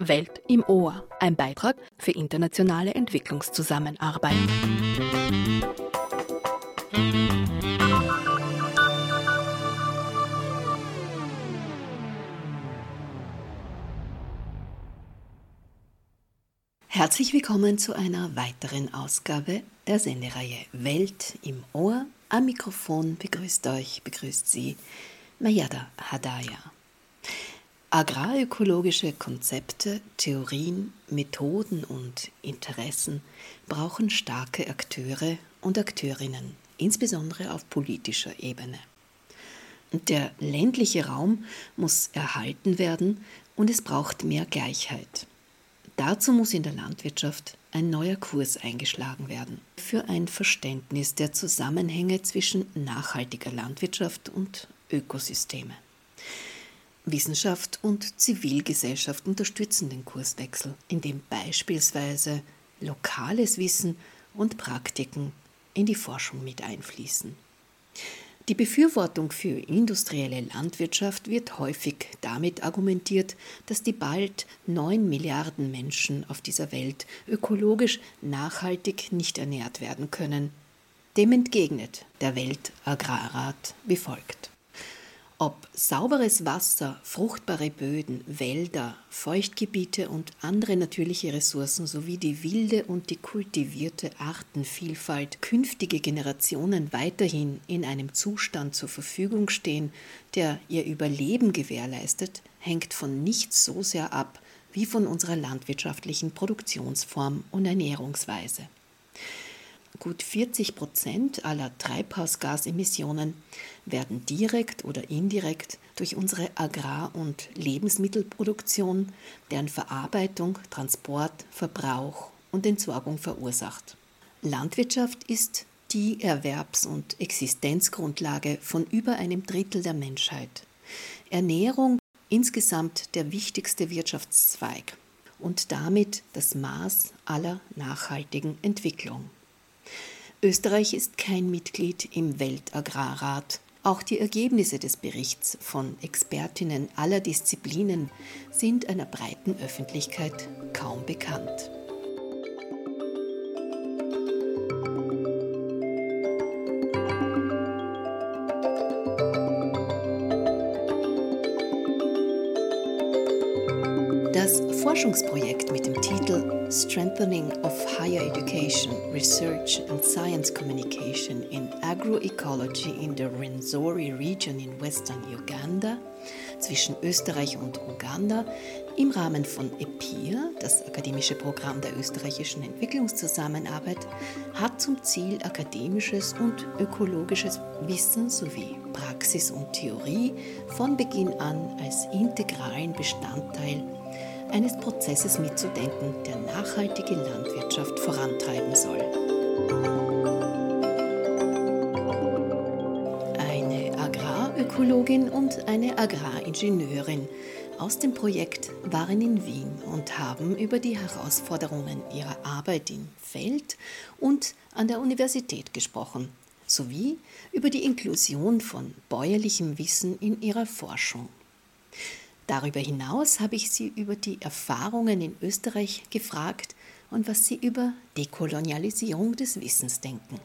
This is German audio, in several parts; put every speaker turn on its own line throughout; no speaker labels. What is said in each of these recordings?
Welt im Ohr, ein Beitrag für internationale Entwicklungszusammenarbeit. Herzlich willkommen zu einer weiteren Ausgabe der Sendereihe Welt im Ohr. Am Mikrofon begrüßt euch, begrüßt Sie Mayada Hadaya. Agrarökologische Konzepte, Theorien, Methoden und Interessen brauchen starke Akteure und Akteurinnen, insbesondere auf politischer Ebene. Der ländliche Raum muss erhalten werden und es braucht mehr Gleichheit. Dazu muss in der Landwirtschaft ein neuer Kurs eingeschlagen werden für ein Verständnis der Zusammenhänge zwischen nachhaltiger Landwirtschaft und Ökosysteme. Wissenschaft und Zivilgesellschaft unterstützen den Kurswechsel, indem beispielsweise lokales Wissen und Praktiken in die Forschung mit einfließen. Die Befürwortung für industrielle Landwirtschaft wird häufig damit argumentiert, dass die bald 9 Milliarden Menschen auf dieser Welt ökologisch nachhaltig nicht ernährt werden können. Dem entgegnet der Weltagrarrat wie folgt. Ob sauberes Wasser, fruchtbare Böden, Wälder, Feuchtgebiete und andere natürliche Ressourcen sowie die wilde und die kultivierte Artenvielfalt künftige Generationen weiterhin in einem Zustand zur Verfügung stehen, der ihr Überleben gewährleistet, hängt von nichts so sehr ab wie von unserer landwirtschaftlichen Produktionsform und Ernährungsweise. Gut 40 Prozent aller Treibhausgasemissionen werden direkt oder indirekt durch unsere Agrar- und Lebensmittelproduktion, deren Verarbeitung, Transport, Verbrauch und Entsorgung verursacht. Landwirtschaft ist die Erwerbs- und Existenzgrundlage von über einem Drittel der Menschheit. Ernährung insgesamt der wichtigste Wirtschaftszweig und damit das Maß aller nachhaltigen Entwicklung. Österreich ist kein Mitglied im Weltagrarrat. Auch die Ergebnisse des Berichts von Expertinnen aller Disziplinen sind einer breiten Öffentlichkeit kaum bekannt. Strengthening of Higher Education, Research and Science Communication in Agroecology in the Rwenzori Region in Western Uganda zwischen Österreich und Uganda im Rahmen von EPIR, das akademische Programm der österreichischen Entwicklungszusammenarbeit, hat zum Ziel, akademisches und ökologisches Wissen sowie Praxis und Theorie von Beginn an als integralen Bestandteil eines Prozesses mitzudenken, der nachhaltige Landwirtschaft vorantreiben soll. Eine Agrarökologin und eine Agraringenieurin aus dem Projekt waren in Wien und haben über die Herausforderungen ihrer Arbeit im Feld und an der Universität gesprochen, sowie über die Inklusion von bäuerlichem Wissen in ihrer Forschung. Darüber hinaus habe ich sie über die Erfahrungen in Österreich gefragt und was sie über Dekolonialisierung des Wissens denken.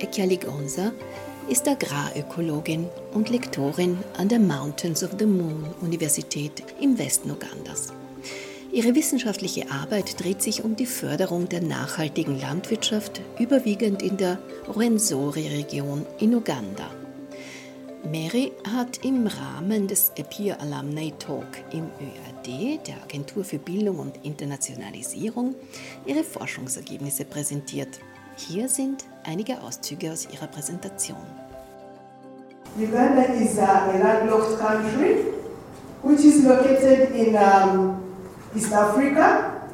Echialigonza ist Agrarökologin und Lektorin an der Mountains of the Moon Universität im Westen Ugandas. Ihre wissenschaftliche Arbeit dreht sich um die Förderung der nachhaltigen Landwirtschaft, überwiegend in der Rwenzori-Region in Uganda. Mary hat im Rahmen des EPIR Alumni Talk im ÖAD, der Agentur für Bildung und Internationalisierung, ihre Forschungsergebnisse präsentiert. Hier sind einige Auszüge aus ihrer Präsentation.
Uganda is a landlocked country which is located in um, East Africa.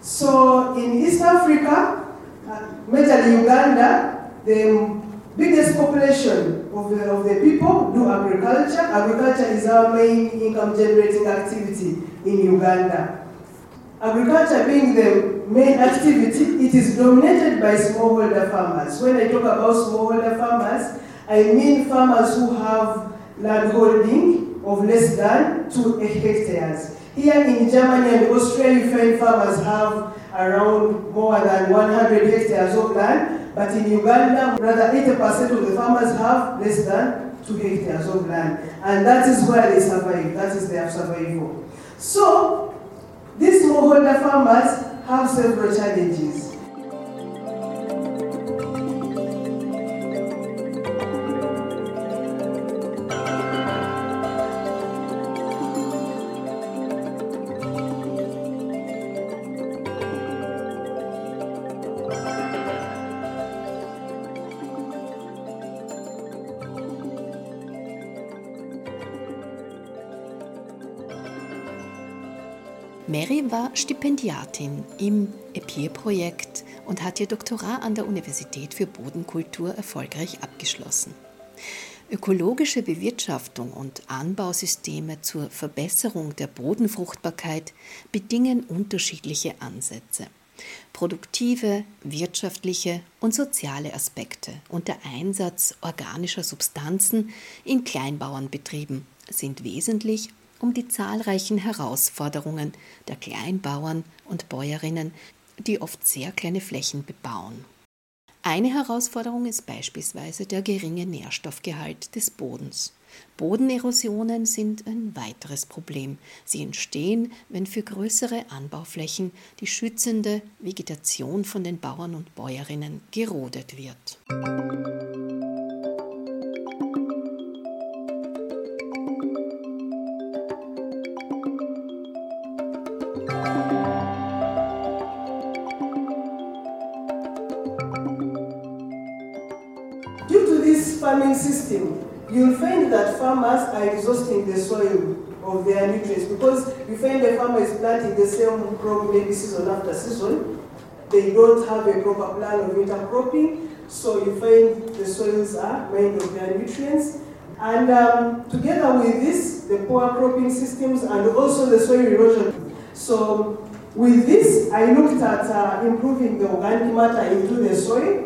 So in East Africa, uh, majorly Uganda, the biggest population of the, of the people do agriculture. Agriculture is our main income generating activity in Uganda. Agriculture being the main activity, it is dominated by smallholder farmers. When I talk about smallholder farmers, I mean farmers who have land holding of less than two hectares. Here in Germany and Austria, you farmers have around more than 100 hectares of land, but in Uganda, rather 80% of the farmers have less than 2 hectares of land. And that is where they survive, that is their survival. So, these smallholder farmers have several challenges.
Stipendiatin im EPIR-Projekt und hat ihr Doktorat an der Universität für Bodenkultur erfolgreich abgeschlossen. Ökologische Bewirtschaftung und Anbausysteme zur Verbesserung der Bodenfruchtbarkeit bedingen unterschiedliche Ansätze. Produktive, wirtschaftliche und soziale Aspekte und der Einsatz organischer Substanzen in Kleinbauernbetrieben sind wesentlich um die zahlreichen Herausforderungen der Kleinbauern und Bäuerinnen, die oft sehr kleine Flächen bebauen. Eine Herausforderung ist beispielsweise der geringe Nährstoffgehalt des Bodens. Bodenerosionen sind ein weiteres Problem. Sie entstehen, wenn für größere Anbauflächen die schützende Vegetation von den Bauern und Bäuerinnen gerodet wird.
You'll find that farmers are exhausting the soil of their nutrients because you find the farmer is planting the same crop maybe season after season. They don't have a proper plan of intercropping, so you find the soils are mined of their nutrients. And um, together with this, the poor cropping systems and also the soil erosion. So with this, I looked at uh, improving the organic matter into the soil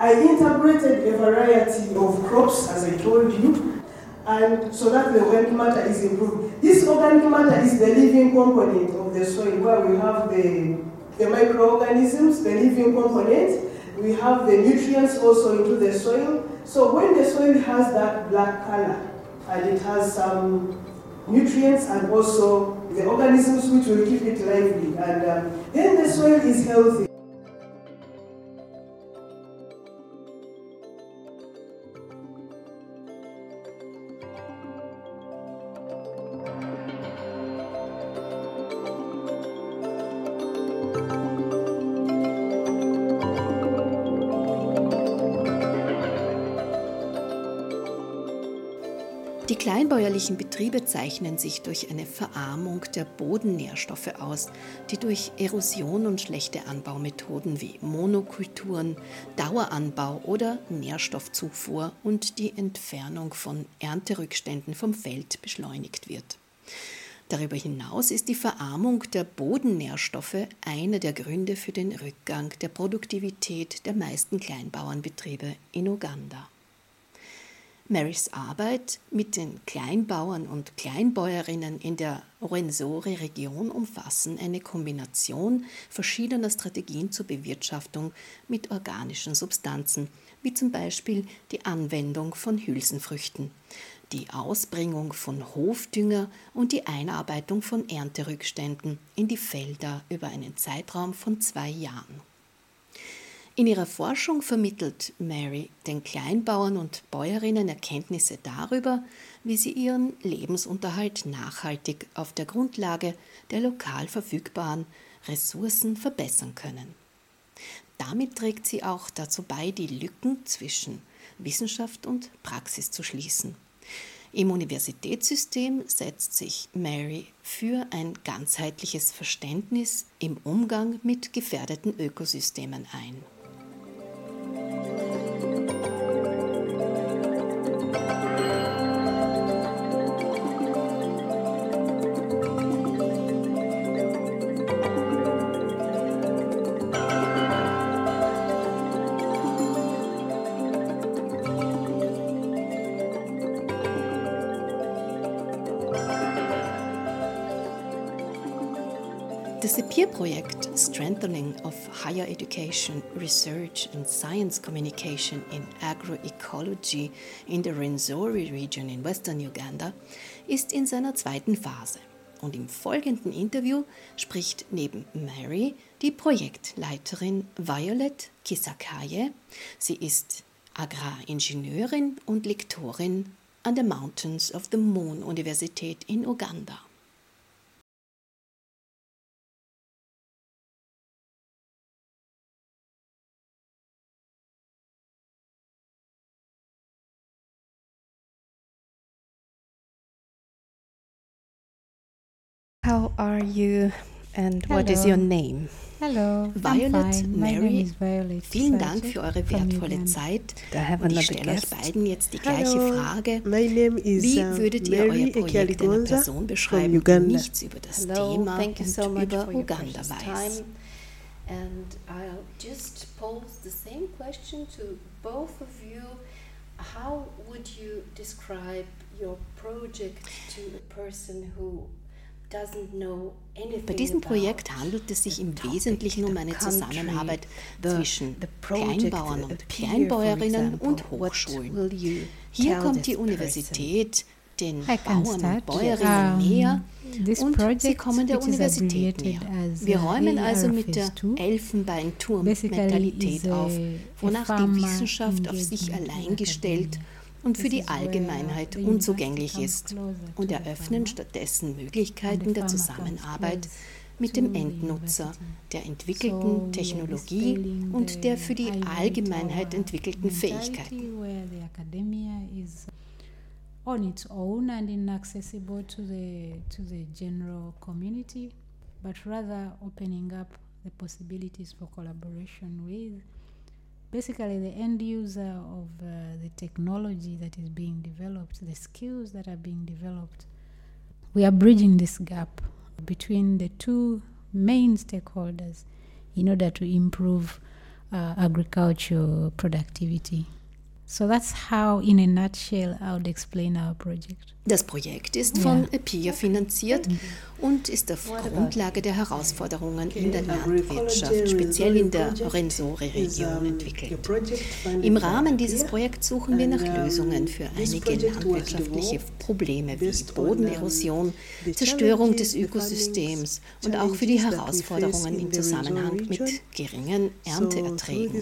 I integrated a variety of crops, as I told you, and so that the organic matter is improved. This organic matter is the living component of the soil, where we have the, the microorganisms, the living component, we have the nutrients also into the soil. So when the soil has that black color, and it has some nutrients and also the organisms which will keep it lively, and um, then the soil is healthy.
Kleinbäuerlichen Betriebe zeichnen sich durch eine Verarmung der Bodennährstoffe aus, die durch Erosion und schlechte Anbaumethoden wie Monokulturen, Daueranbau oder Nährstoffzufuhr und die Entfernung von Ernterückständen vom Feld beschleunigt wird. Darüber hinaus ist die Verarmung der Bodennährstoffe einer der Gründe für den Rückgang der Produktivität der meisten Kleinbauernbetriebe in Uganda. Marys Arbeit mit den Kleinbauern und Kleinbäuerinnen in der Orensori-Region umfassen eine Kombination verschiedener Strategien zur Bewirtschaftung mit organischen Substanzen, wie zum Beispiel die Anwendung von Hülsenfrüchten, die Ausbringung von Hofdünger und die Einarbeitung von Ernterückständen in die Felder über einen Zeitraum von zwei Jahren. In ihrer Forschung vermittelt Mary den Kleinbauern und Bäuerinnen Erkenntnisse darüber, wie sie ihren Lebensunterhalt nachhaltig auf der Grundlage der lokal verfügbaren Ressourcen verbessern können. Damit trägt sie auch dazu bei, die Lücken zwischen Wissenschaft und Praxis zu schließen. Im Universitätssystem setzt sich Mary für ein ganzheitliches Verständnis im Umgang mit gefährdeten Ökosystemen ein. Música Das SEPIR-Projekt Strengthening of Higher Education, Research and Science Communication in Agroecology in the Rwenzori Region in Western Uganda ist in seiner zweiten Phase. Und im folgenden Interview spricht neben Mary die Projektleiterin Violet Kisakaye. Sie ist Agraringenieurin und Lektorin an der Mountains of the Moon Universität in Uganda. How are you and
Hello.
what is your name?
Hello,
Violet, Mary,
name is Violet.
Vielen Dank für eure wertvolle. Zeit. Und ich stelle euch beiden jetzt die gleiche
Hello,
Frage.
my name is
Wie
uh,
würdet ihr
Mary
euer Projekt einer Person beschreiben, die nichts über das
Hello,
Thema
thank you so
und
much
über
for your
Uganda weiß?
time. And I'll just pose the same question to both of you. How would you describe your project to a person who
Bei diesem
about
Projekt handelt es sich
the
im Wesentlichen um
the
eine Zusammenarbeit
the-
zwischen Kleinbauern und
appear, for
Kleinbäuerinnen und Hochschulen. Hier kommt die? Universität den Bauern und Bäuerinnen näher und sie kommen der Universität näher.
as,
Wir
uh,
räumen also mit der Elfenbeinturm-Mentalität auf, wonach die Wissenschaft auf sich allein gestellt
academia.
Und für die Allgemeinheit unzugänglich ist und eröffnen stattdessen Möglichkeiten der Zusammenarbeit mit dem Endnutzer, der entwickelten Technologie und der für die Allgemeinheit entwickelten Fähigkeiten.
Where the academia is on its own and inaccessible to the to the general community, but rather opening up the possibilities for collaboration with basically the end user of uh, the technology that is being developed, the skills that are being developed. We are bridging this gap between the two main stakeholders in order to improve uh, agricultural productivity. So that's how, in a nutshell, I would explain our project.
Das Projekt ist von PIA finanziert und ist auf Grundlage der Herausforderungen in der Landwirtschaft, speziell in der
a
entwickelt. Im Rahmen dieses. Projekts suchen wir nach Lösungen für einige landwirtschaftliche Probleme wie Bodenerosion, Zerstörung des Ökosystems und auch für die Herausforderungen
in
im Zusammenhang mit geringen Ernteerträgen.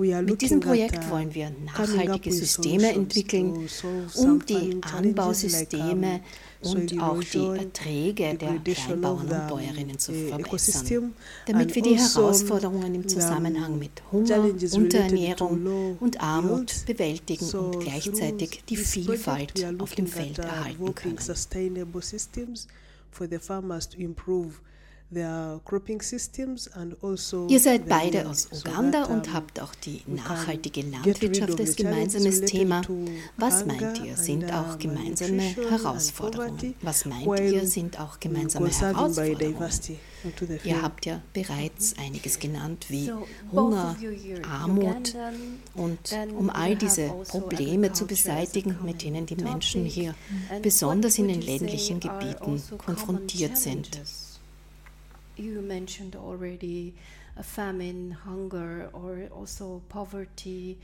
Mit diesem Projekt
uh,
wollen wir nachhaltige Systeme entwickeln, um die Anbausysteme und auch die Erträge der Kleinbauern und Bäuerinnen zu
uh,
verbessern, damit wir die
also,
Herausforderungen im Zusammenhang mit Hunger, Unterernährung und Armut bewältigen und gleichzeitig die Vielfalt auf dem Feld
uh,
erhalten können.
Also
Ihr seid beide aus Uganda und habt auch die nachhaltige Landwirtschaft als gemeinsames Thema. Was meint ihr, sind auch gemeinsame Herausforderungen? Was meint ihr, sind auch gemeinsame Herausforderungen? Ihr habt ja bereits einiges genannt wie Hunger, Armut und um all diese Probleme zu beseitigen, mit denen die Menschen hier besonders in den ländlichen Gebieten also konfrontiert sind.
You mentioned already famine, hunger, or also poverty.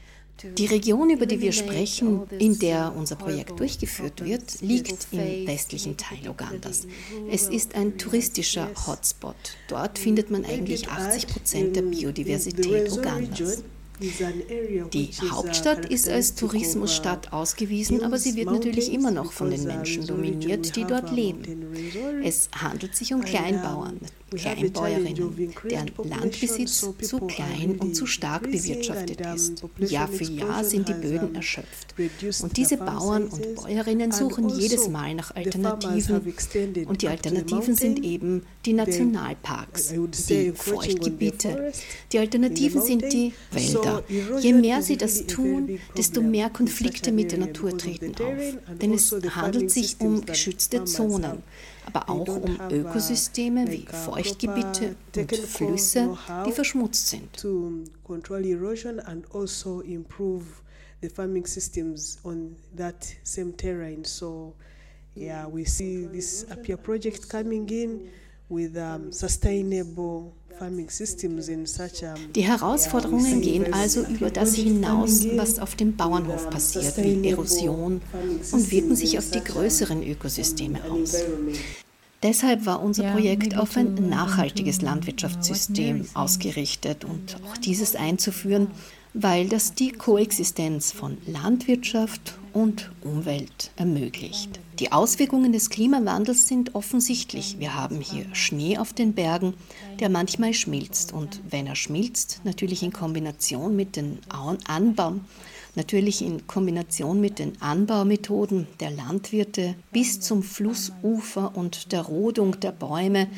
Die Region, über die wir sprechen, in der unser Projekt durchgeführt wird, liegt im westlichen Teil Ugandas. Es ist ein touristischer Hotspot. Dort findet man eigentlich 80 Prozent der Biodiversität Ugandas. Die Hauptstadt ist als Tourismusstadt ausgewiesen, aber sie wird natürlich immer noch von den Menschen dominiert, die dort leben. Es handelt sich um Kleinbauern, Kleinbäuerinnen, deren Landbesitz zu klein und zu stark bewirtschaftet ist. Jahr für Jahr sind die Böden erschöpft. Und diese Bauern und Bäuerinnen suchen jedes Mal nach Alternativen. Und die Alternativen sind eben die Nationalparks, die Feuchtgebiete. Die Alternativen sind die Wälder. Je mehr sie das tun, desto mehr Konflikte mit der Natur treten auf. Denn es handelt sich um geschützte Zonen aber auch um Ökosysteme wie Feuchtgebiete und Flüsse, die verschmutzt sind.
the farming systems on that same terrain. So, yeah, we see this Apia project coming in
Die Herausforderungen gehen also über das hinaus, was auf dem Bauernhof passiert, wie Erosion, und wirken sich auf die größeren Ökosysteme aus. Deshalb war unser Projekt auf ein nachhaltiges Landwirtschaftssystem ausgerichtet und auch dieses einzuführen, weil das die Koexistenz von Landwirtschaft und Umwelt ermöglicht. Die Auswirkungen des Klimawandels sind offensichtlich. Wir haben hier Schnee auf den Bergen, der manchmal schmilzt und wenn er schmilzt, natürlich in Kombination mit den Anbau, natürlich in Kombination mit den Anbaumethoden der Landwirte bis zum Flussufer und der Rodung der Bäume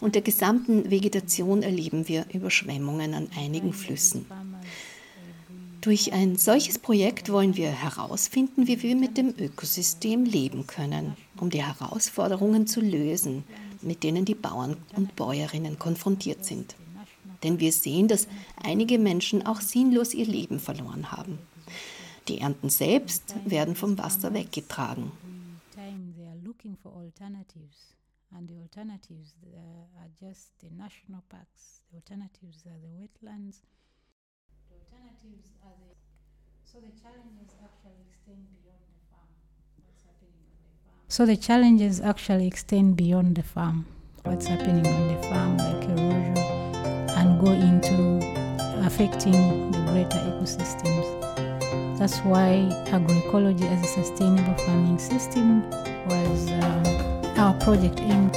und der gesamten Vegetation erleben wir Überschwemmungen an einigen Flüssen. Durch ein solches Projekt wollen wir herausfinden, wie wir mit dem Ökosystem leben können, um die Herausforderungen zu lösen, mit denen die Bauern und Bäuerinnen konfrontiert sind. Denn wir sehen, dass einige Menschen auch sinnlos ihr Leben verloren haben. Die Ernten selbst werden vom Wasser weggetragen. And the alternatives uh, are just the national parks. The alternatives are the wetlands. So the challenges actually extend beyond the farm. What's happening on the farm? So the challenges actually extend beyond the farm. What's happening on the farm, like erosion, and go into affecting the greater ecosystems. That's why agroecology as a sustainable farming system was um, our project aimed.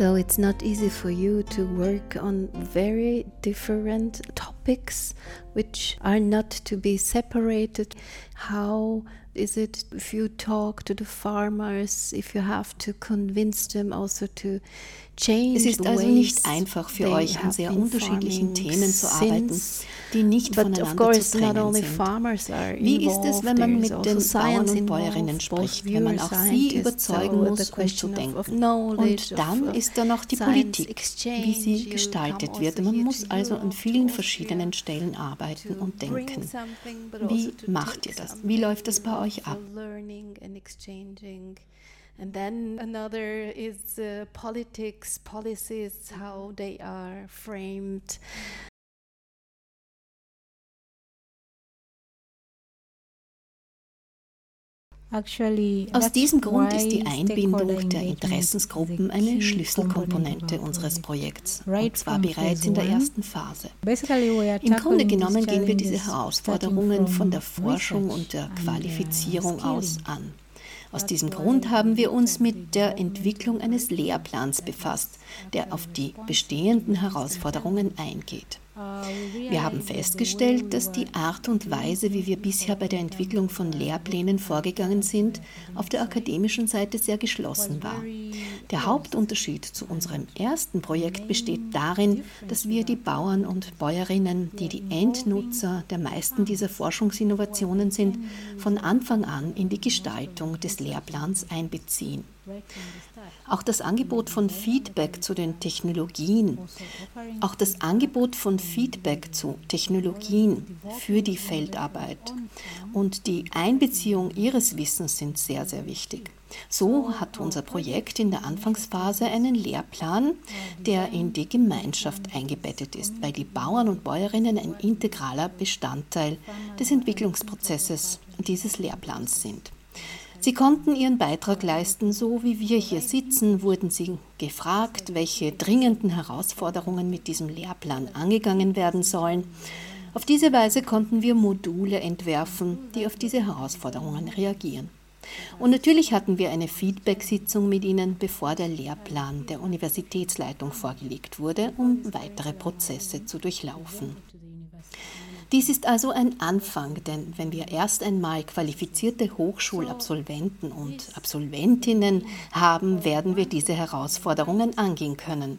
So it's not easy for you to work on very different topics which are not to be separated. How is it if you talk to the farmers, if you have to convince them also to
Es ist also nicht einfach für euch, an sehr unterschiedlichen Themen zu arbeiten, die nicht voneinander zu trennen sind. Wie ist es, wenn man mit den also Bauern und Bäuerinnen spricht, wenn man auch sie überzeugen muss, umzudenken? Und dann ist da noch die Politik, wie sie gestaltet wird. Man muss also an vielen verschiedenen Stellen arbeiten und denken. Wie macht ihr das? Wie läuft das bei euch ab?
And then another is uh, politics, policies, how they are framed.
Aus diesem Grund ist die Einbindung der Interessensgruppen eine Schlüsselkomponente unseres Projekts, und zwar bereits in der ersten Phase. Im Grunde genommen gehen wir diese Herausforderungen von der Forschung und der uh, Qualifizierung aus an. Aus diesem Grund haben wir uns mit der Entwicklung eines Lehrplans befasst, der auf die bestehenden Herausforderungen eingeht. Wir haben festgestellt, dass die Art und Weise, wie wir bisher bei der Entwicklung von Lehrplänen vorgegangen sind, auf der akademischen Seite sehr geschlossen war. Der Hauptunterschied zu unserem ersten Projekt besteht darin, dass wir die Bauern und Bäuerinnen, die die Endnutzer der meisten dieser Forschungsinnovationen sind, von Anfang an in die Gestaltung des Lehrplans einbeziehen. Auch das Angebot von Feedback zu den Technologien, auch das Angebot von Feedback zu Technologien für die Feldarbeit und die Einbeziehung ihres Wissens sind sehr, sehr wichtig. So hat unser Projekt in der Anfangsphase einen Lehrplan, der in die Gemeinschaft eingebettet ist, weil die Bauern und Bäuerinnen ein integraler Bestandteil des Entwicklungsprozesses dieses Lehrplans sind. Sie konnten ihren Beitrag leisten, so wie wir hier sitzen, wurden sie gefragt, welche dringenden Herausforderungen mit diesem Lehrplan angegangen werden sollen. Auf diese Weise konnten wir Module entwerfen, die auf diese Herausforderungen reagieren. Und natürlich hatten wir eine Feedback-Sitzung mit ihnen, bevor der Lehrplan der Universitätsleitung vorgelegt wurde, um weitere Prozesse zu durchlaufen. Dies ist also ein Anfang, denn wenn wir erst einmal qualifizierte Hochschulabsolventen und Absolventinnen haben, werden wir diese Herausforderungen angehen können.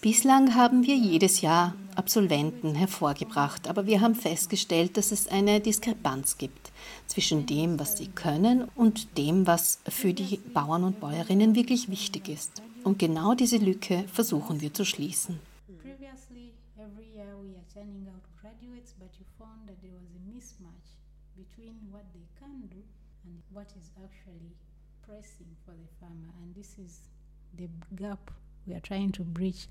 Bislang haben wir jedes Jahr Absolventen hervorgebracht, aber wir haben festgestellt, dass es eine Diskrepanz gibt zwischen dem, was sie können und dem, was für die Bauern und Bäuerinnen wirklich wichtig ist. Und genau diese Lücke versuchen wir zu schließen.
What is actually pressing for the farmer. And this is the gap we are trying to bridge.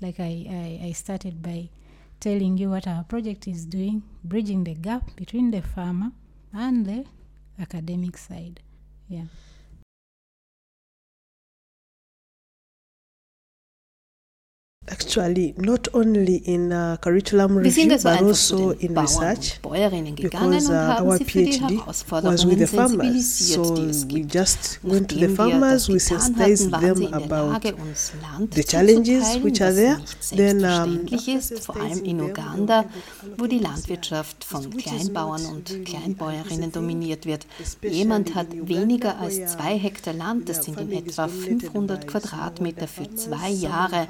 Like I, I, I started by telling you what our project is doing bridging the gap between the farmer and the academic side. Yeah
Actually, not only in uh, curriculum review,
also
but also in research,
because uh, our PhD
was with the farmers. So we just went to the farmers, we sensitized them about the challenges which are there. Then, um,
ist, vor allem in Uganda, wo die Landwirtschaft von Kleinbauern und Kleinbäuerinnen dominiert wird. Jemand hat weniger als zwei Hektar Land, das sind in etwa 500 Quadratmeter für zwei Jahre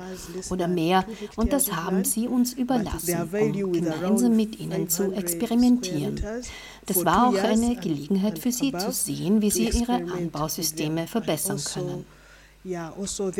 oder oder mehr und das haben sie uns überlassen, um gemeinsam mit ihnen zu experimentieren. Das war auch eine Gelegenheit für sie zu sehen, wie sie ihre Anbausysteme verbessern können. Also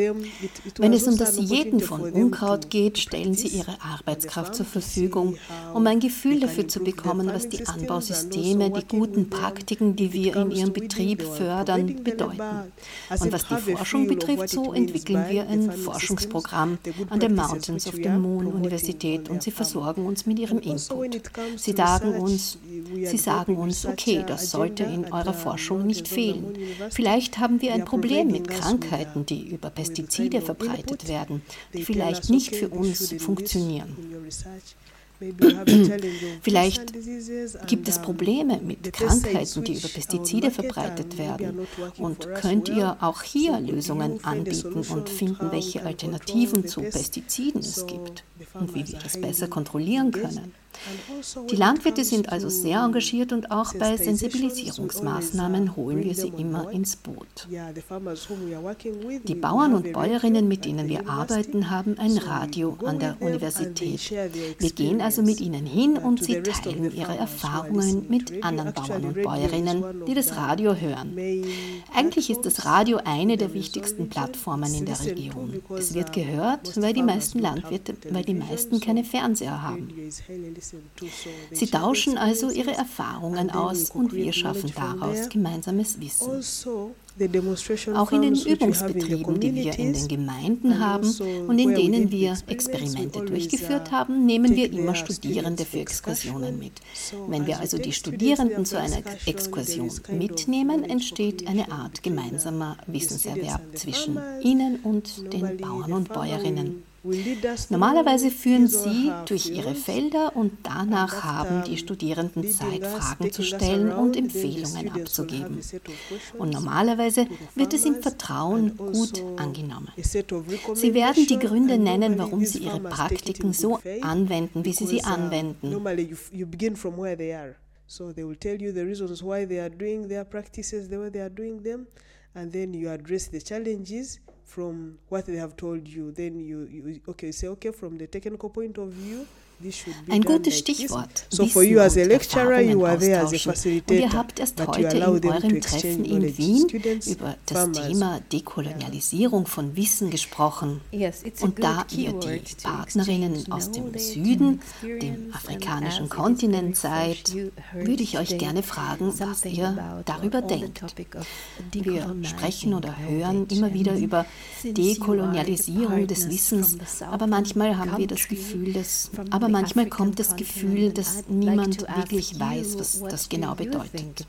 Wenn es um das Jäten von Unkraut geht, stellen sie ihre Arbeitskraft zur Verfügung, um ein Gefühl dafür zu bekommen, was die Anbausysteme, die guten Praktiken, die wir in ihrem Betrieb fördern, bedeuten. Und was die Forschung betrifft, so entwickeln wir ein Forschungsprogramm an der Mountains of the Moon Universität und sie versorgen uns mit ihrem Input. Sie sagen uns, sie sagen uns, okay, das sollte in eurer Forschung nicht fehlen. Vielleicht haben wir ein Problem mit Krankheiten Krankheiten, die über Pestizide verbreitet werden, die vielleicht nicht für uns funktionieren. Vielleicht gibt es Probleme mit Krankheiten, die über Pestizide verbreitet werden. Und könnt ihr auch hier Lösungen anbieten und finden, welche Alternativen zu Pestiziden es gibt und wie wir das besser kontrollieren können? Die Landwirte sind also sehr engagiert und auch bei Sensibilisierungsmaßnahmen holen wir sie immer ins Boot. Die Bauern und Bäuerinnen, mit denen wir arbeiten, haben ein Radio an der Universität. Wir gehen also mit ihnen hin und sie teilen ihre Erfahrungen mit anderen Bauern und Bäuerinnen, die das Radio hören. Eigentlich ist das Radio eine der wichtigsten Plattformen in der Region. Es wird gehört, weil die meisten Landwirte, weil die meisten keine Fernseher haben. Sie tauschen also ihre Erfahrungen aus und wir schaffen daraus gemeinsames Wissen. Also, Auch in den Übungsbetrieben, die wir in den Gemeinden haben also und in denen wir Experimente durchgeführt haben, nehmen wir immer Studierende für Exkursionen mit. Wenn wir also die Studierenden zu einer Exkursion mitnehmen, entsteht eine Art gemeinsamer Wissenserwerb zwischen ihnen und den Bauern und Bäuerinnen. Normalerweise führen sie durch ihre Felder und danach haben die Studierenden Zeit, Fragen zu stellen und Empfehlungen abzugeben. Und normalerweise wird es im Vertrauen gut angenommen. Sie werden die Gründe nennen, warum sie ihre Praktiken so anwenden, wie sie sie anwenden. So they will tell you the reasons why they are doing their practices the way they are doing them, and then you address the challenges from what they have told you. Then you, you okay, say, okay, from the technical point of view, Ein gutes Stichwort. So for you as a lecturer, you are there as a facilitator. Und ihr habt erst heute in eurem Treffen in Wien über das Thema Dekolonialisierung von Wissen gesprochen. Und da ihr die Partnerinnen aus dem Süden, dem afrikanischen Kontinent seid, würde ich euch gerne fragen, was ihr darüber denkt. Wir sprechen oder hören immer wieder über Dekolonialisierung des Wissens, aber manchmal haben wir das Gefühl, dass aber manchmal kommt das Gefühl, dass niemand wirklich weiß, was das genau bedeutet.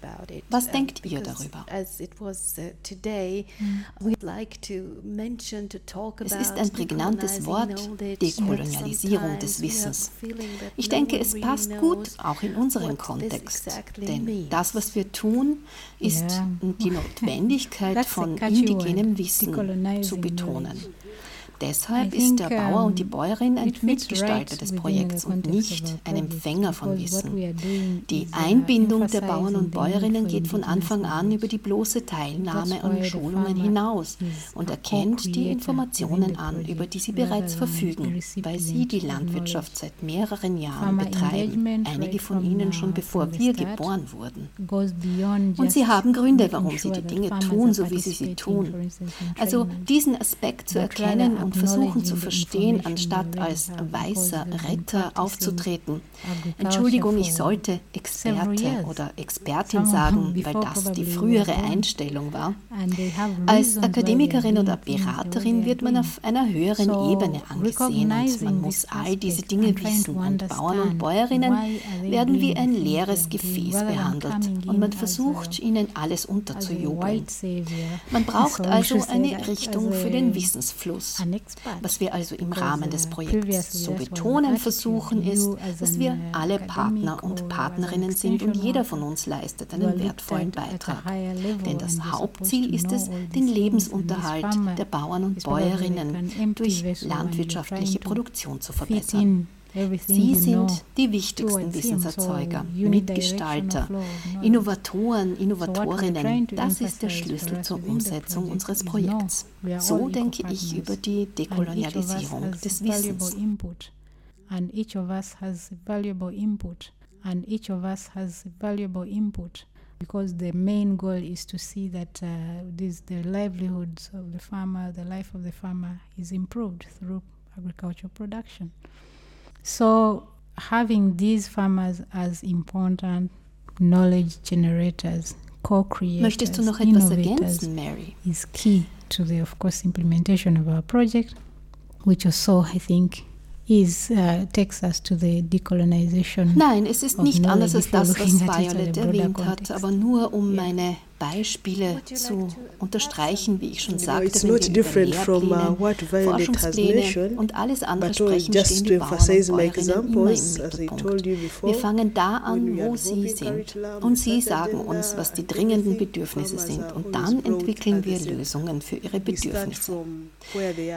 Was denkt ihr darüber? Uh, es ist ein prägnantes Wort, Dekolonialisierung des Wissens. Ich denke, es passt gut auch in unseren Kontext. Denn das, was wir tun, ist die Notwendigkeit von indigenem Wissen zu betonen. Deshalb ist der Bauer und die Bäuerin ein Mitgestalter des Projekts und nicht ein Empfänger von Wissen. Die Einbindung der Bauern und Bäuerinnen geht von Anfang an über die bloße Teilnahme an Schulungen hinaus und erkennt die Informationen an, über die sie bereits verfügen, weil sie die Landwirtschaft seit mehreren Jahren betreiben, einige von ihnen schon bevor wir geboren wurden. Und sie haben Gründe, warum sie die Dinge tun, so wie sie sie tun. Also diesen Aspekt zu erkennen und versuchen zu verstehen, anstatt als weißer Retter aufzutreten. Entschuldigung, ich sollte Experte oder Expertin sagen, weil das die frühere Einstellung war. Als Akademikerin oder Beraterin wird man auf einer höheren Ebene angesehen und man muss all diese Dinge wissen. Und Bauern und Bäuerinnen werden wie ein leeres Gefäß behandelt und man versucht, ihnen alles unterzujubeln. Man braucht also eine Richtung für den Wissensfluss. Was wir also im Rahmen des Projekts zu betonen versuchen, ist, dass wir alle Partner und Partnerinnen sind und jeder von uns leistet einen wertvollen Beitrag. Denn das Hauptziel ist es, den Lebensunterhalt der Bauern und Bäuerinnen durch landwirtschaftliche Produktion zu verbessern. Sie sind die wichtigsten Wissenserzeuger, Mitgestalter, Innovatoren, Innovatorinnen. Das ist der Schlüssel zur Umsetzung unseres Projekts. So denke ich über die Dekolonialisierung des Wissens. And each of us has valuable input. And each of us has valuable input. because the main goal is to see that uh, this, the livelihoods of the farmer, the life of the farmer is improved through agricultural production. So, having these farmers as important knowledge generators, co-creators, Möchtest du noch etwas ergänzen, Mary? is key to the, of course, implementation of our project, which also, I think, is, uh, takes us to the decolonization Nein, es ist nicht anders als das, was Violet erwähnt hat, aber nur um meine Beispiele zu unterstreichen, wie ich schon sagte, wenn wir über Lehrpläne, uh, Forschungspläne und alles andere sprechen, stehen die Bauern und Bäuerinnen immer im Mittelpunkt. Wir fangen da an, wo sie sind. Und sie sagen uns, was die dringenden Bedürfnisse sind. Und dann entwickeln wir Lösungen für ihre Bedürfnisse.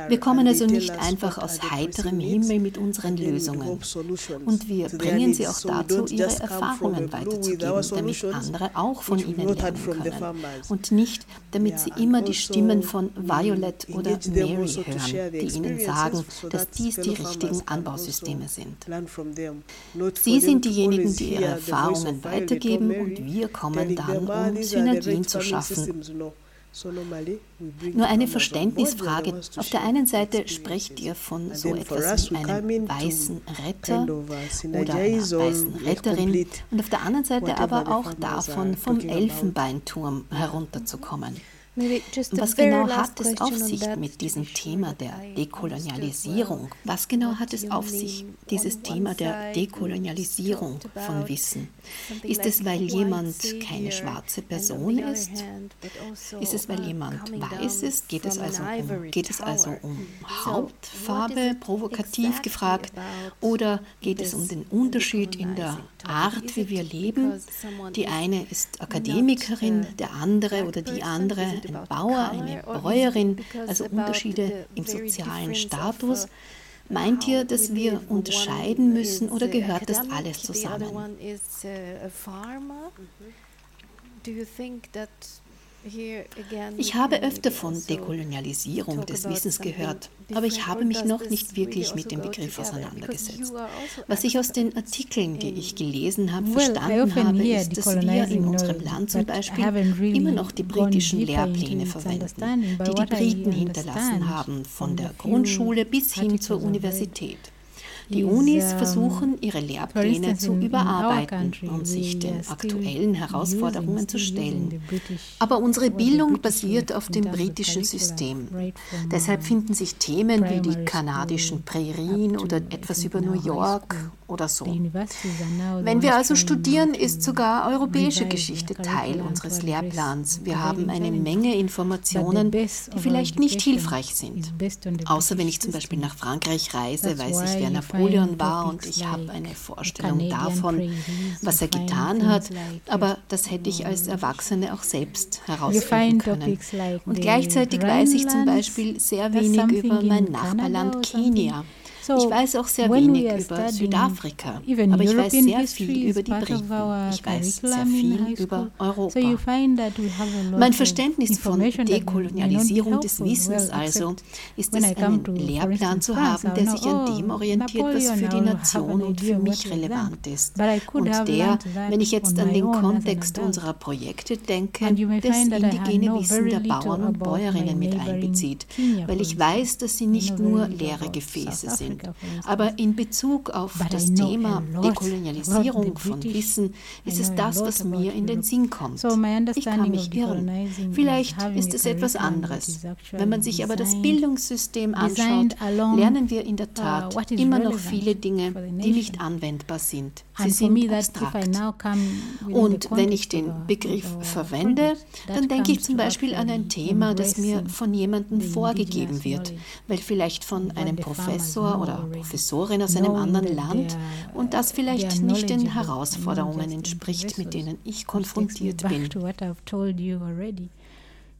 Wir kommen also nicht einfach aus heiterem Himmel mit unseren Lösungen. Und wir bringen sie auch dazu, ihre Erfahrungen weiterzugeben, damit andere auch von ihnen lernen können. Und nicht, damit sie immer die Stimmen von Violet oder Mary hören, die ihnen sagen, dass dies die richtigen Anbausysteme sind. Sie sind diejenigen, die ihre Erfahrungen weitergeben und wir kommen dann, um Synergien zu schaffen nur eine Verständnisfrage. Auf der einen Seite sprecht ihr von so etwas wie einem weißen Retter oder einer weißen Retterin und auf der anderen Seite aber auch davon, vom Elfenbeinturm herunterzukommen. Was genau hat es auf sich mit diesem Thema der Dekolonialisierung? Was genau hat es auf sich, dieses Thema der Dekolonialisierung von Wissen? Ist es, weil jemand keine schwarze Person ist? Ist es, weil jemand weiß ist? Geht es also um, geht es also um Hautfarbe, provokativ gefragt? Oder geht es um den Unterschied in der Art, wie wir leben? Die eine ist Akademikerin, uh, der andere oder die andere ein Bauer, eine Bäuerin, also Unterschiede im sozialen Status. Meint ihr, dass wir unterscheiden müssen oder gehört das alles zusammen? Do think that ich habe öfter von also Dekolonialisierung des Wissens gehört, aber ich habe mich noch nicht wirklich mit dem Begriff auseinandergesetzt. Also Was ich aus den Artikeln, die ich gelesen habe, verstanden habe, ist, dass wir in unserem Land zum Beispiel immer noch die britischen Lehrpläne verwenden, die die Briten hinterlassen haben, von der Grundschule bis hin zur Universität. Die Unis versuchen, ihre Lehrpläne zu überarbeiten, um sich den aktuellen Herausforderungen zu stellen. Aber unsere Bildung basiert auf dem britischen System. Deshalb finden sich Themen wie die kanadischen Prärien oder etwas über New York oder so. Wenn wir also studieren, ist sogar europäische Geschichte Teil unseres Lehrplans. Wir haben eine Menge Informationen, die vielleicht nicht hilfreich sind. Außer wenn ich zum Beispiel nach Frankreich reise, weiß ich, wer Napoleon war und ich habe eine Vorstellung davon, was er getan hat. Aber das hätte ich als Erwachsene auch selbst herausfinden können. Und gleichzeitig weiß ich zum Beispiel sehr wenig über mein Nachbarland Kenia ich weiß auch sehr wenig über Südafrika, aber ich weiß sehr viel über die Briten. Ich weiß sehr viel über Europa. Mein Verständnis von Dekolonialisierung des Wissens also ist es, einen Lehrplan zu haben, der sich an dem oh, orientiert, was für die Nation und für mich relevant ist. Und der, wenn ich jetzt an den Kontext unserer Projekte denke, das indigene Wissen der Bauern und Bäuerinnen mit einbezieht, weil ich weiß, dass sie nicht nur leere Gefäße sind sind. Aber in Bezug auf das Thema Dekolonialisierung von Wissen ist es das, was mir in den Sinn kommt. Ich kann mich irren. Vielleicht ist es etwas anderes. Wenn man sich aber das Bildungssystem anschaut, lernen wir in der uh, Tat immer noch viele Dinge, die nicht anwendbar sind. Sie sind abstrakt. Und wenn ich den Begriff verwende, dann denke ich zum Beispiel an ein Thema, das mir von jemandem vorgegeben wird, weil vielleicht von einem Professor oder Professorin aus einem anderen Land und das vielleicht nicht den Herausforderungen entspricht, mit denen ich konfrontiert bin.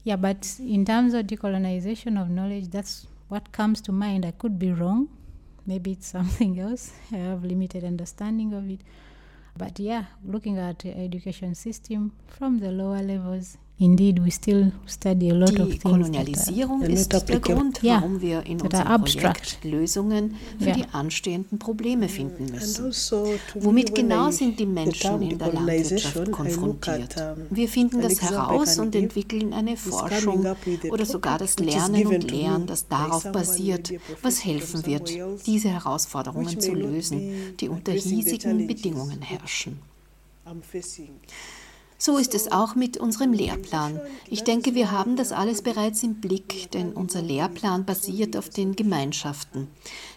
Yeah, but in terms of decolonization of knowledge, that's what comes to mind. I could be wrong. Maybe it's something else. I have limited understanding of it. But yeah, looking at the education system from the lower levels, Indeed, we still study a lot
Die
of things
Kolonialisierung
are,
ist der Grund, warum yeah, wir in unserem Projekt Lösungen für yeah. die anstehenden Probleme finden müssen. Also Womit genau sind die Menschen in der Landwirtschaft konfrontiert? Wir finden das heraus und entwickeln eine Forschung oder sogar das Lernen und Lehren, das darauf basiert, was helfen wird, diese Herausforderungen zu lösen, die unter hiesigen Bedingungen herrschen. So ist es auch mit unserem Lehrplan. Ich denke, wir haben das alles bereits im Blick, denn unser Lehrplan basiert auf den Gemeinschaften.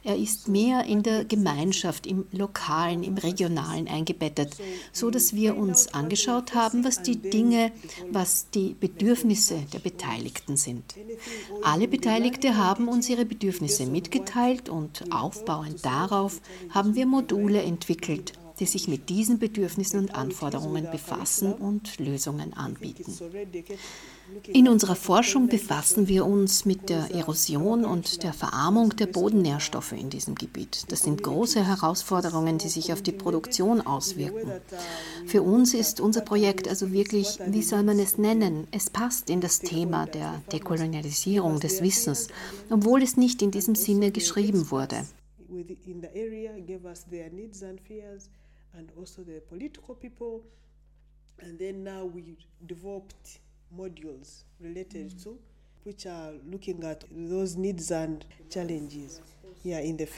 Er ist mehr in der Gemeinschaft, im Lokalen, im Regionalen eingebettet, so dass wir uns angeschaut haben, was die Dinge, was die Bedürfnisse der Beteiligten sind. Alle Beteiligte haben uns ihre Bedürfnisse mitgeteilt und aufbauend darauf haben wir Module entwickelt, die sich mit diesen Bedürfnissen und Anforderungen befassen und Lösungen anbieten. In unserer Forschung befassen wir uns mit der Erosion und der Verarmung der Bodennährstoffe in diesem Gebiet. Das sind große Herausforderungen, die sich auf die Produktion auswirken. Für uns ist unser Projekt also wirklich, wie soll man es nennen? Es passt in das Thema der Dekolonialisierung des Wissens, obwohl es nicht in diesem Sinne geschrieben wurde and also the political people. And then now we developed modules related mm. to which are looking at those needs and challenges.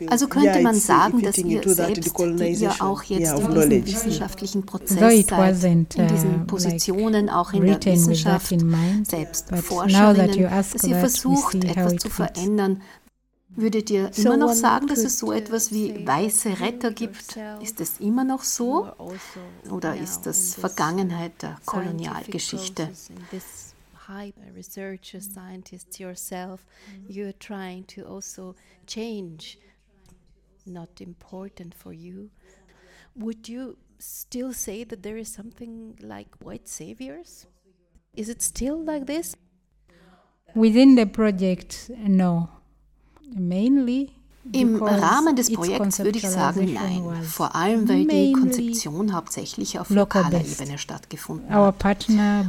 Also könnte man sagen, dass ihr selbst, die ihr auch jetzt in diesem wissenschaftlichen Prozess seid, in diesen uh, Positionen auch in der Wissenschaft, selbst Forscherinnen, dass ihr versucht, etwas zu verändern, Würdet ihr immer noch sagen, dass es so etwas wie weiße Retter gibt? Ist es immer noch so? Also Oder ist das Vergangenheit der Kolonialgeschichte? high researcher, scientist yourself, you're trying to also change, not important for you. Would you still say that there is something like white saviors? Is it still like this?
Within the project, no. Mainly
Im Rahmen des Projekts würde ich sagen, nein. Vor allem, weil die Konzeption hauptsächlich auf lokaler Ebene stattgefunden hat.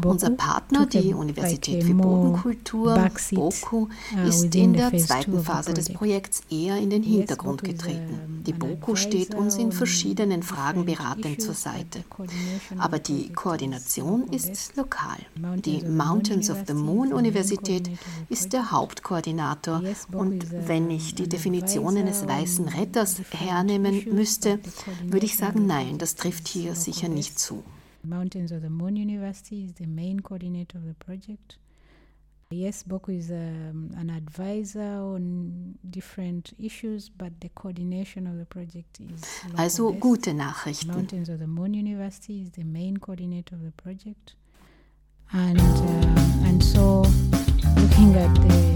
Unser Partner, die Universität für Bodenkultur, BOKU, uh, ist in der zweiten Phase des Projekts eher in den Hintergrund getreten. Die BOKU steht uns in verschiedenen Fragen beratend zur Seite. Aber die Koordination ist lokal. Die Mountains of the Moon Universität ist der Hauptkoordinator und wenn ich die Definition Definition eines weißen Retters hernehmen müsste, würde ich sagen, nein, das trifft hier sicher nicht zu. Mountains of the Moon University is the main coordinator of the project. Yes, Boku is um, an advisor on different issues, but the coordination of the project is Also gute Nachrichten. Mountains of the Moon University is the main coordinator of the project. And, uh, and so looking at the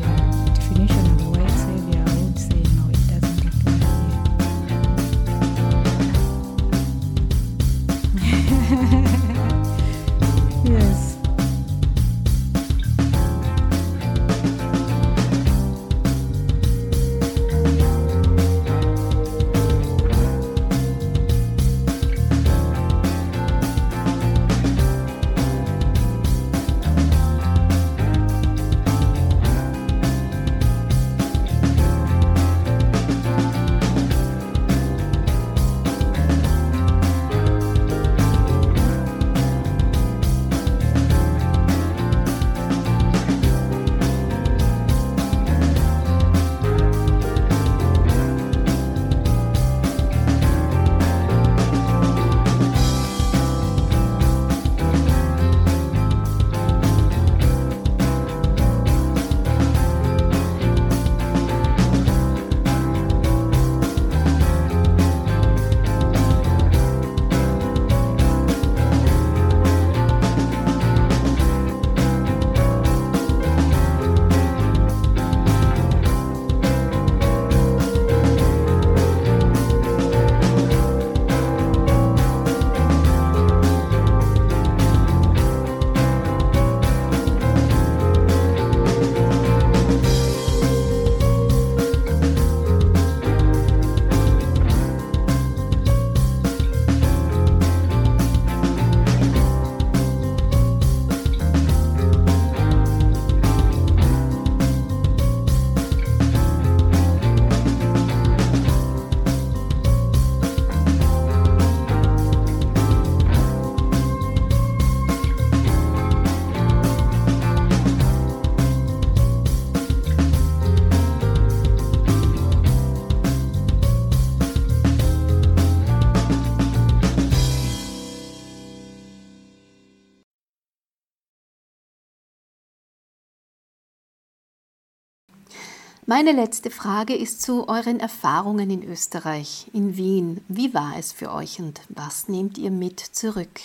Meine letzte Frage ist zu euren Erfahrungen in Österreich, in Wien. Wie war es für euch und was nehmt ihr mit zurück?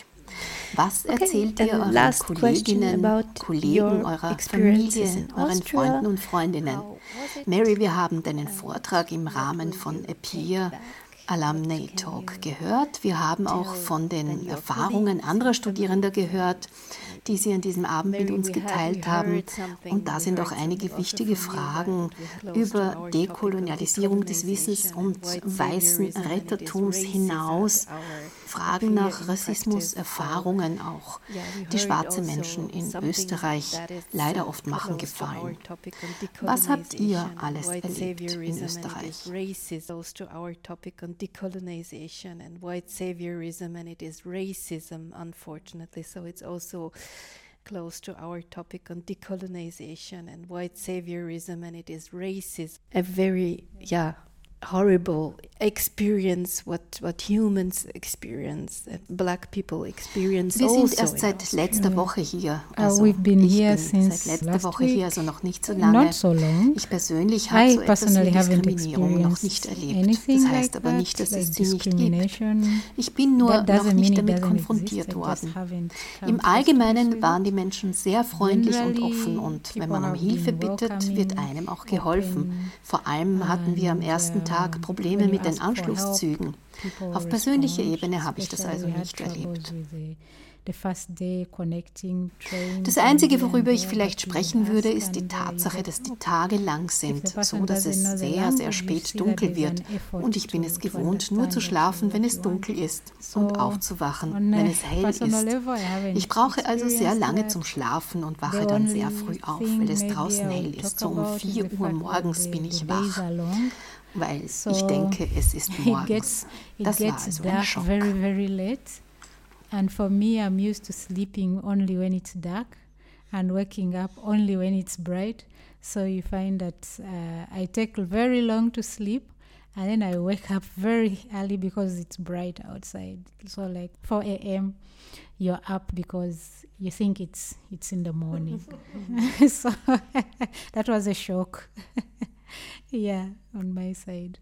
Was erzählt okay, ihr euren Kolleginnen, Kollegen, eurer Familie, euren Freunden und Freundinnen? Mary, wir haben deinen Vortrag im Rahmen von Appear Alumni Talk gehört. Wir haben auch von den Erfahrungen anderer Studierender gehört, die Sie an diesem Abend mit uns geteilt haben. Und da sind auch einige wichtige Fragen über Dekolonialisierung des Wissens und weißen Rettertums hinaus. Fragen nach Rassismus, Erfahrungen auch, die schwarze Menschen in Österreich leider oft machen, gefallen. Was habt ihr alles erlebt in Österreich? decolonization and white saviorism, and it is racism, unfortunately. So it's also close to our topic on decolonization and white saviorism, and it is racism. A very, yeah, horrible experience what what humans experience black people experience Wir sind erst seit letzter Woche hier.
Uh, also uh, we've been here since
seit letzter Woche hier, also noch nicht so lange.
Not so long.
Ich persönlich habe so etwas wie Diskriminierung noch nicht erlebt. Das heißt aber nicht, dass es sie nicht gibt. Ich bin nur noch nicht damit konfrontiert worden. Im Allgemeinen waren die Menschen sehr freundlich und offen und wenn man um Hilfe bittet, wird einem auch geholfen. Vor allem hatten wir am ersten Tag Tag Probleme mit den Anschlusszügen. Auf persönlicher Ebene habe ich das also nicht erlebt. Das Einzige, worüber ich vielleicht sprechen würde, ist die Tatsache, dass die Tage lang sind, so dass es sehr, sehr spät dunkel wird. Und ich bin es gewohnt, nur zu schlafen, wenn es dunkel ist und aufzuwachen, wenn es hell ist. Ich brauche also sehr lange zum Schlafen und wache dann sehr früh auf, weil es draußen hell ist. So um 4 Uhr morgens bin ich wach weil ich denke, es ist morgens. Das war also dark Schock.
Very, very late. And for me, I'm used to sleeping only when it's dark and waking up only when it's bright. So you find that uh, I take very long to sleep and then I wake up very early because it's bright outside. So like 4 a.m. you're up because you think it's it's in the morning. so that was a shock. yeah, on my side.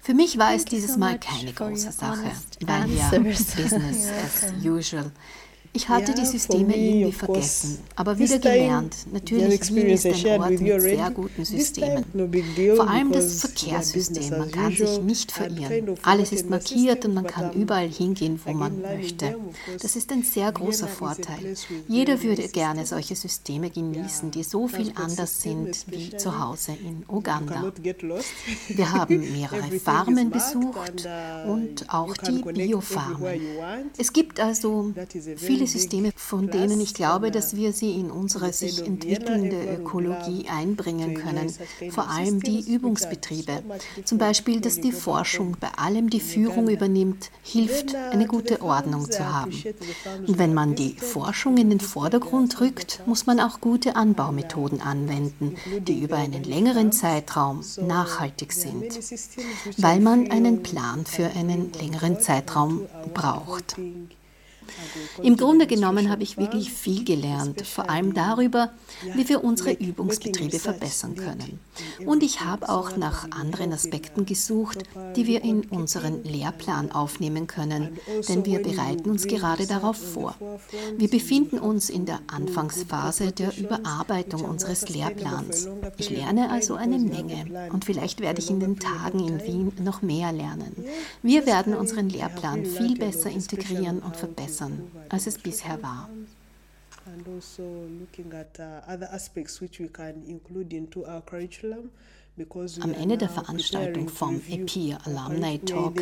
Für mich war es dieses Mal keine große Sache, weil ja Business as usual. Ich hatte die Systeme irgendwie vergessen, aber wieder gelernt. Natürlich, Wien ist ein Ort mit sehr guten Systemen. Vor allem das Verkehrssystem, man kann sich nicht verirren. Alles ist markiert und man kann überall hingehen, wo man möchte. Das ist ein sehr großer Vorteil. Jeder würde gerne solche Systeme genießen, die so viel anders sind wie zu Hause in Uganda. Wir haben mehrere Farmen besucht uh, und auch die Biofarmen. Es gibt also viele viele Systeme, von denen ich glaube, dass wir sie in unsere sich entwickelnde Ökologie einbringen können. Vor allem die Übungsbetriebe. Zum Beispiel, dass die Forschung bei allem die Führung übernimmt, hilft, eine gute Ordnung zu haben. Und wenn man die Forschung in den Vordergrund rückt, muss man auch gute Anbaumethoden anwenden, die über einen längeren Zeitraum nachhaltig sind, weil man einen Plan für einen längeren Zeitraum braucht. Im Grunde genommen habe ich wirklich viel gelernt, vor allem darüber, wie wir unsere Übungsbetriebe verbessern können. Und ich habe auch nach anderen Aspekten gesucht, die wir in unseren Lehrplan aufnehmen können, denn wir bereiten uns gerade darauf vor. Wir befinden uns in der Anfangsphase der Überarbeitung unseres Lehrplans. Ich lerne also eine Menge und vielleicht werde ich in den Tagen in Wien noch mehr lernen. Wir werden unseren Lehrplan viel besser integrieren und verbessern verbessern, als es bisher war. And also looking at uh, other aspects which we can include into our curriculum. Am Ende der Veranstaltung vom EPIR Alumni Talk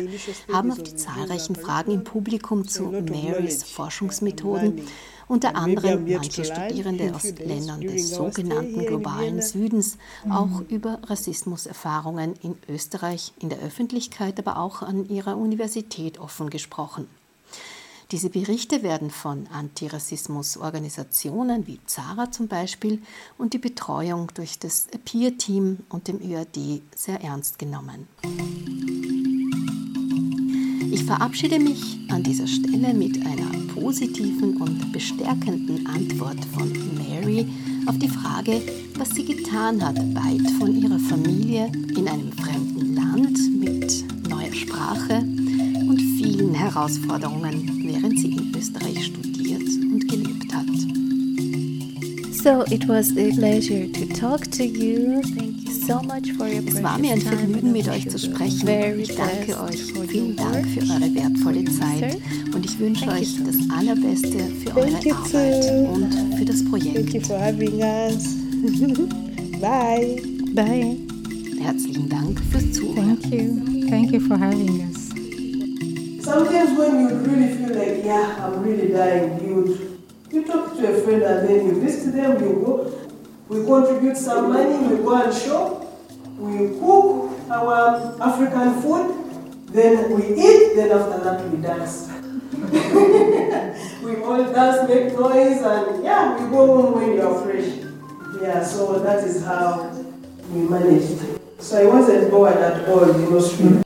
haben auf die zahlreichen Fragen im Publikum zu Marys Forschungsmethoden unter anderem manche Studierende aus Ländern des sogenannten globalen Südens auch über Rassismuserfahrungen in Österreich in der Öffentlichkeit, aber auch an ihrer Universität offen gesprochen. Diese Berichte werden von Antirassismus-Organisationen wie ZARA zum Beispiel und die Betreuung durch das Peer-Team und dem ÖAD sehr ernst genommen. Ich verabschiede mich an dieser Stelle mit einer positiven und bestärkenden Antwort von Mary auf die Frage, was sie getan hat, weit von ihrer Familie in einem fremden Land mit neuer Sprache Herausforderungen, während sie in Österreich studiert und gelebt hat.
So it was a pleasure to talk to you. Thank you so much for your
Es war mir ein Vergnügen, mit euch zu sprechen. Ich danke euch. Vielen Dank für eure wertvolle Zeit und ich wünsche euch das Allerbeste für eure Arbeit und für das Projekt.
Thank you for having us. Bye.
Bye.
Herzlichen Dank fürs Zuhören.
Thank you. Thank you for having us.
Sometimes when you really feel like, yeah, I'm really dying, you You talk to a friend and then you visit them, you go, we contribute some money, we go and shop, we cook our African food, then we eat, then after that we dance. we all dance, make noise, and yeah, we go home when you are fresh. Yeah, so that is how we managed. So I wasn't bored at all, you know,